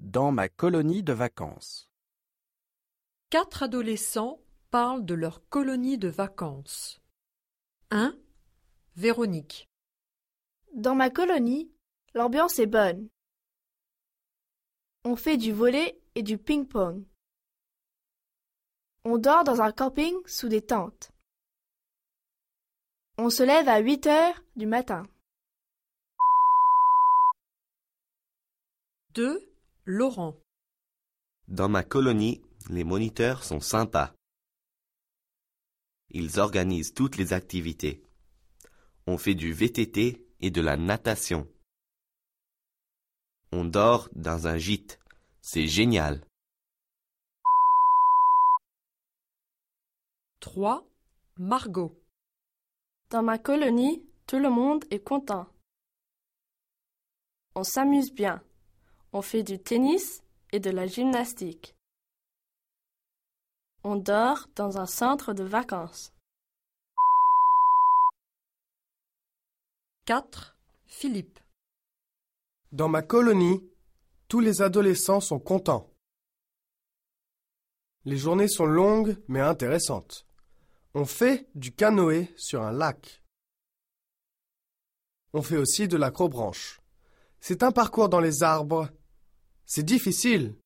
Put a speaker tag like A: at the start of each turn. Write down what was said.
A: dans ma colonie de vacances.
B: Quatre adolescents parlent de leur colonie de vacances. 1. Véronique.
C: Dans ma colonie, l'ambiance est bonne. On fait du volley et du ping-pong. On dort dans un camping sous des tentes. On se lève à 8 heures du matin.
B: 2. Laurent.
D: Dans ma colonie, les moniteurs sont sympas. Ils organisent toutes les activités. On fait du VTT et de la natation. On dort dans un gîte. C'est génial.
B: 3. Margot.
E: Dans ma colonie, tout le monde est content. On s'amuse bien. On fait du tennis et de la gymnastique. On dort dans un centre de vacances.
B: 4. Philippe.
F: Dans ma colonie, tous les adolescents sont contents. Les journées sont longues mais intéressantes. On fait du canoë sur un lac. On fait aussi de l'acrobranche. C'est un parcours dans les arbres. C'est difficile,